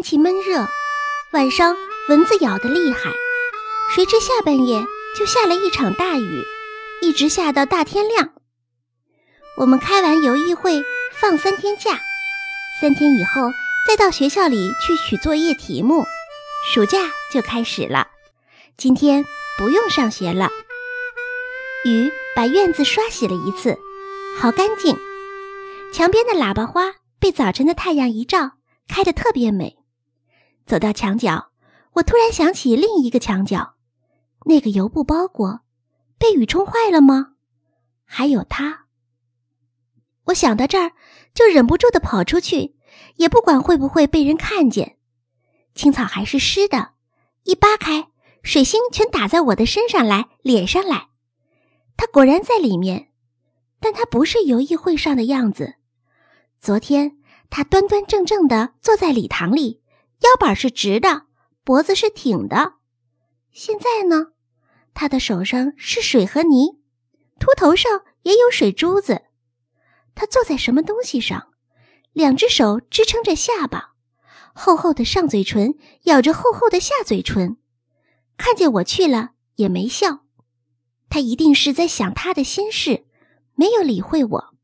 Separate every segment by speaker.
Speaker 1: 天气闷热，晚上蚊子咬得厉害。谁知下半夜就下了一场大雨，一直下到大天亮。我们开完游艺会，放三天假，三天以后再到学校里去取作业题目，暑假就开始了。今天不用上学了。雨把院子刷洗了一次，好干净。墙边的喇叭花被早晨的太阳一照。开得特别美。走到墙角，我突然想起另一个墙角，那个油布包裹被雨冲坏了吗？还有它。我想到这儿，就忍不住的跑出去，也不管会不会被人看见。青草还是湿的，一扒开，水星全打在我的身上来，脸上来。它果然在里面，但它不是游艺会上的样子。昨天。他端端正正的坐在礼堂里，腰板是直的，脖子是挺的。现在呢，他的手上是水和泥，秃头上也有水珠子。他坐在什么东西上？两只手支撑着下巴，厚厚的上嘴唇咬着厚厚的下嘴唇。看见我去了也没笑，他一定是在想他的心事，没有理会我。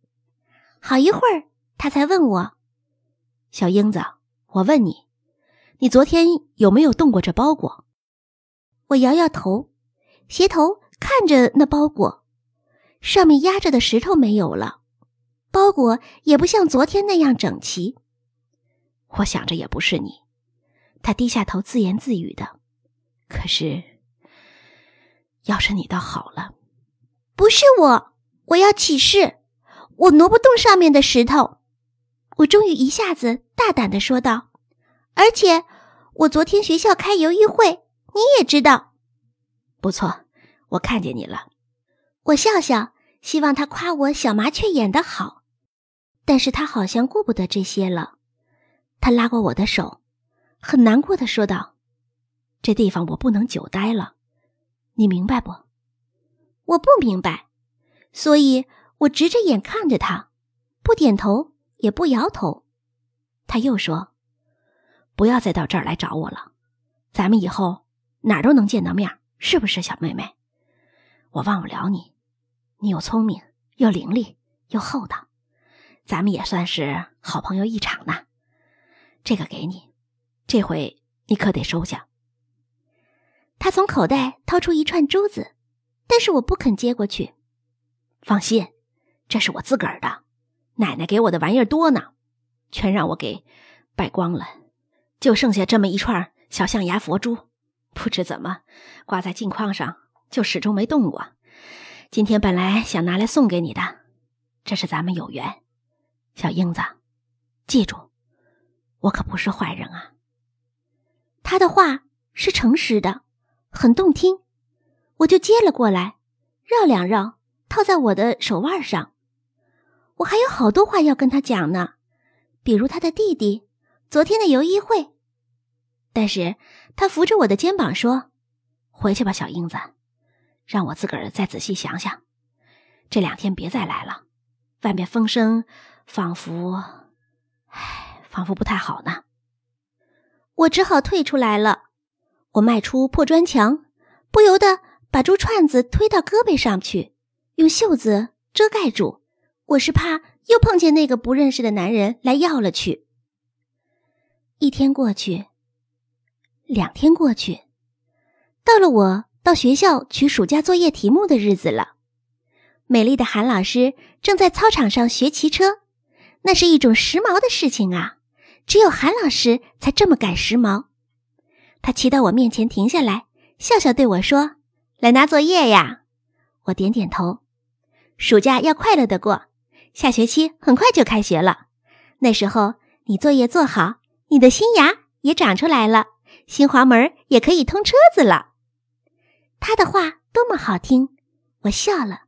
Speaker 1: 好一会儿，他才问我。
Speaker 2: 小英子，我问你，你昨天有没有动过这包裹？
Speaker 1: 我摇摇头，斜头看着那包裹，上面压着的石头没有了，包裹也不像昨天那样整齐。
Speaker 2: 我想着也不是你，他低下头自言自语的。可是，要是你倒好了。
Speaker 1: 不是我，我要起誓，我挪不动上面的石头。我终于一下子大胆的说道：“而且，我昨天学校开游艺会，你也知道。
Speaker 2: 不错，我看见你了。”
Speaker 1: 我笑笑，希望他夸我小麻雀演得好，但是他好像顾不得这些了。他拉过我的手，很难过的说道：“
Speaker 2: 这地方我不能久待了，你明白不？”
Speaker 1: 我不明白，所以我直着眼看着他，不点头。也不摇头，
Speaker 2: 他又说：“不要再到这儿来找我了，咱们以后哪儿都能见到面，是不是，小妹妹？我忘不了你，你又聪明又伶俐又厚道，咱们也算是好朋友一场呢。这个给你，这回你可得收下。”
Speaker 1: 他从口袋掏出一串珠子，但是我不肯接过去。
Speaker 2: 放心，这是我自个儿的。奶奶给我的玩意儿多呢，全让我给败光了，就剩下这么一串小象牙佛珠，不知怎么挂在镜框上，就始终没动过。今天本来想拿来送给你的，这是咱们有缘，小英子，记住，我可不是坏人啊。
Speaker 1: 他的话是诚实的，很动听，我就接了过来，绕两绕，套在我的手腕上。我还有好多话要跟他讲呢，比如他的弟弟昨天的游医会。但是他扶着我的肩膀说：“
Speaker 2: 回去吧，小英子，让我自个儿再仔细想想。这两天别再来了，外面风声仿佛……唉，仿佛不太好呢。”
Speaker 1: 我只好退出来了。我迈出破砖墙，不由得把珠串子推到胳膊上去，用袖子遮盖住。我是怕又碰见那个不认识的男人来要了去。一天过去，两天过去，到了我到学校取暑假作业题目的日子了。美丽的韩老师正在操场上学骑车，那是一种时髦的事情啊！只有韩老师才这么赶时髦。他骑到我面前停下来，笑笑对我说：“来拿作业呀。”我点点头。暑假要快乐的过。下学期很快就开学了，那时候你作业做好，你的新牙也长出来了，新滑门也可以通车子了。他的话多么好听，我笑了，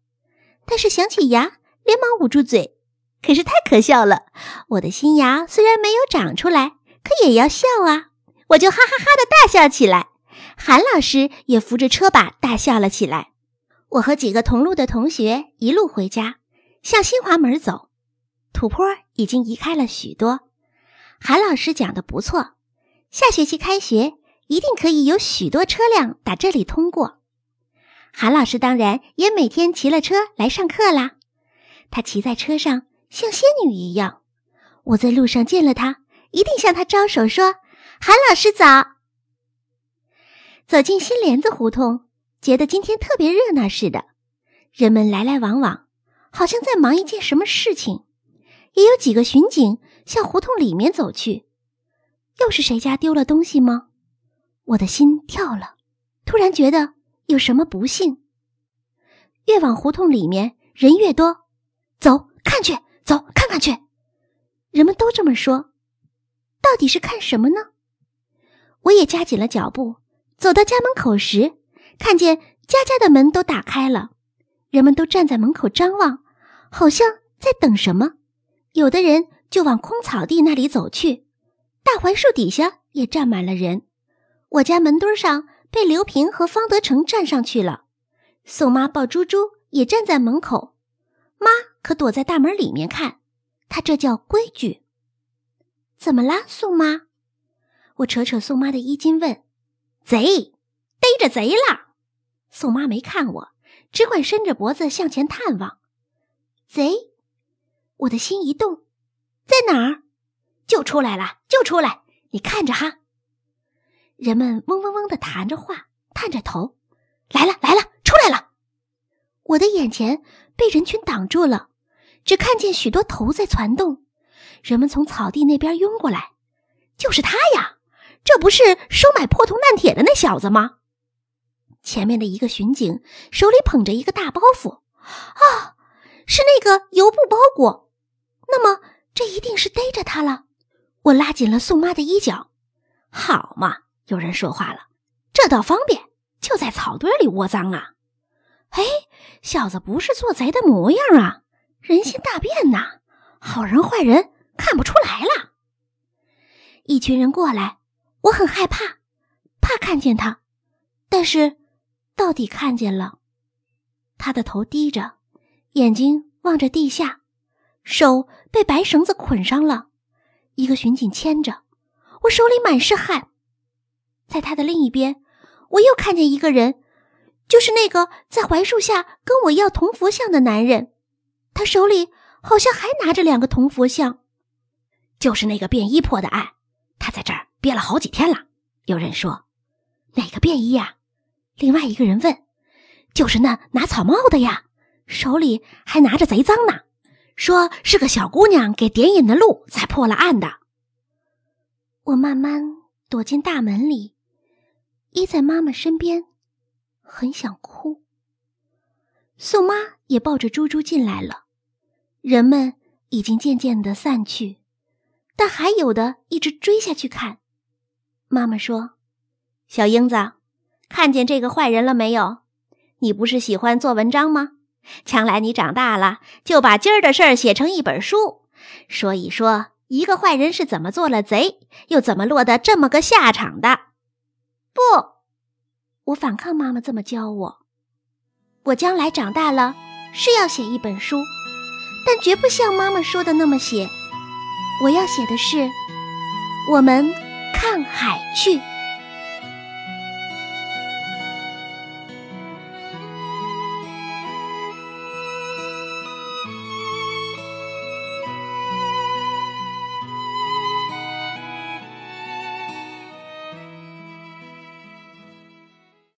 Speaker 1: 但是想起牙，连忙捂住嘴。可是太可笑了，我的新牙虽然没有长出来，可也要笑啊！我就哈哈哈的大笑起来，韩老师也扶着车把大笑了起来。我和几个同路的同学一路回家。向新华门走，土坡已经移开了许多。韩老师讲的不错，下学期开学一定可以有许多车辆打这里通过。韩老师当然也每天骑了车来上课啦。他骑在车上像仙女一样，我在路上见了他，一定向他招手说：“韩老师早。”走进新帘子胡同，觉得今天特别热闹似的，人们来来往往，好像在忙一件什么事情。也有几个巡警向胡同里面走去，又是谁家丢了东西吗？我的心跳了，突然觉得有什么不幸。越往胡同里面人越多，走看去，走看看去，人们都这么说，到底是看什么呢？我也加紧了脚步，走到家门口时，看见家家的门都打开了，人们都站在门口张望，好像在等什么。有的人就往空草地那里走去，大槐树底下也站满了人。我家门墩上被刘平和方德成站上去了，宋妈抱猪猪也站在门口，妈可躲在大门里面看。她这叫规矩。怎么啦，宋妈？我扯扯宋妈的衣襟问：“
Speaker 2: 贼，逮着贼了！”
Speaker 1: 宋妈没看我，只管伸着脖子向前探望。贼。我的心一动，在哪儿？
Speaker 2: 就出来了，就出来！你看着哈。
Speaker 1: 人们嗡嗡嗡的谈着话，探着头，
Speaker 2: 来了来了，出来了！
Speaker 1: 我的眼前被人群挡住了，只看见许多头在攒动，人们从草地那边拥过来。
Speaker 2: 就是他呀，这不是收买破铜烂铁的那小子吗？
Speaker 1: 前面的一个巡警手里捧着一个大包袱，啊，是那个油布包裹。那么，这一定是逮着他了。我拉紧了宋妈的衣角。
Speaker 2: 好嘛，有人说话了，这倒方便，就在草堆里窝赃啊！
Speaker 1: 哎，小子不是做贼的模样啊！人心大变呐，好人坏人看不出来了。一群人过来，我很害怕，怕看见他，但是到底看见了。他的头低着，眼睛望着地下。手被白绳子捆上了，一个巡警牵着，我手里满是汗。在他的另一边，我又看见一个人，就是那个在槐树下跟我要铜佛像的男人，他手里好像还拿着两个铜佛像，
Speaker 2: 就是那个便衣破的案，他在这儿憋了好几天了。有人说，
Speaker 1: 哪个便衣呀？另外一个人问，就是那拿草帽的呀，手里还拿着贼赃呢。
Speaker 2: 说是个小姑娘给点引的路，才破了案的。
Speaker 1: 我慢慢躲进大门里，依在妈妈身边，很想哭。宋妈也抱着猪猪进来了，人们已经渐渐的散去，但还有的一直追下去看。妈妈说：“
Speaker 2: 小英子，看见这个坏人了没有？你不是喜欢做文章吗？”将来你长大了，就把今儿的事儿写成一本书，说一说一个坏人是怎么做了贼，又怎么落得这么个下场的。
Speaker 1: 不，我反抗妈妈这么教我。我将来长大了是要写一本书，但绝不像妈妈说的那么写。我要写的是，我们看海去。